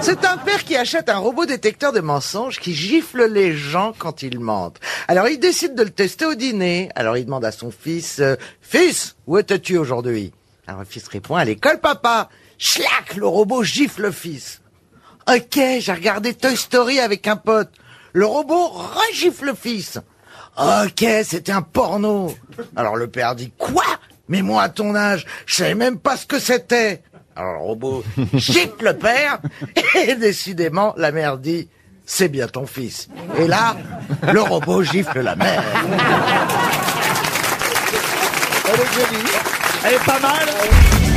C'est un père qui achète un robot détecteur de mensonges qui gifle les gens quand ils mentent. Alors il décide de le tester au dîner. Alors il demande à son fils, euh, Fils, où étais-tu aujourd'hui? Alors le fils répond, à l'école papa. Schlac, le robot gifle le fils. Ok, j'ai regardé Toy Story avec un pote. Le robot regifle le fils. Ok, c'était un porno. Alors le père dit, quoi? Mais moi à ton âge, je savais même pas ce que c'était. Alors le robot gifle le père, et décidément, la mère dit, c'est bien ton fils. Et là, le robot gifle la mère. Elle est pas mal.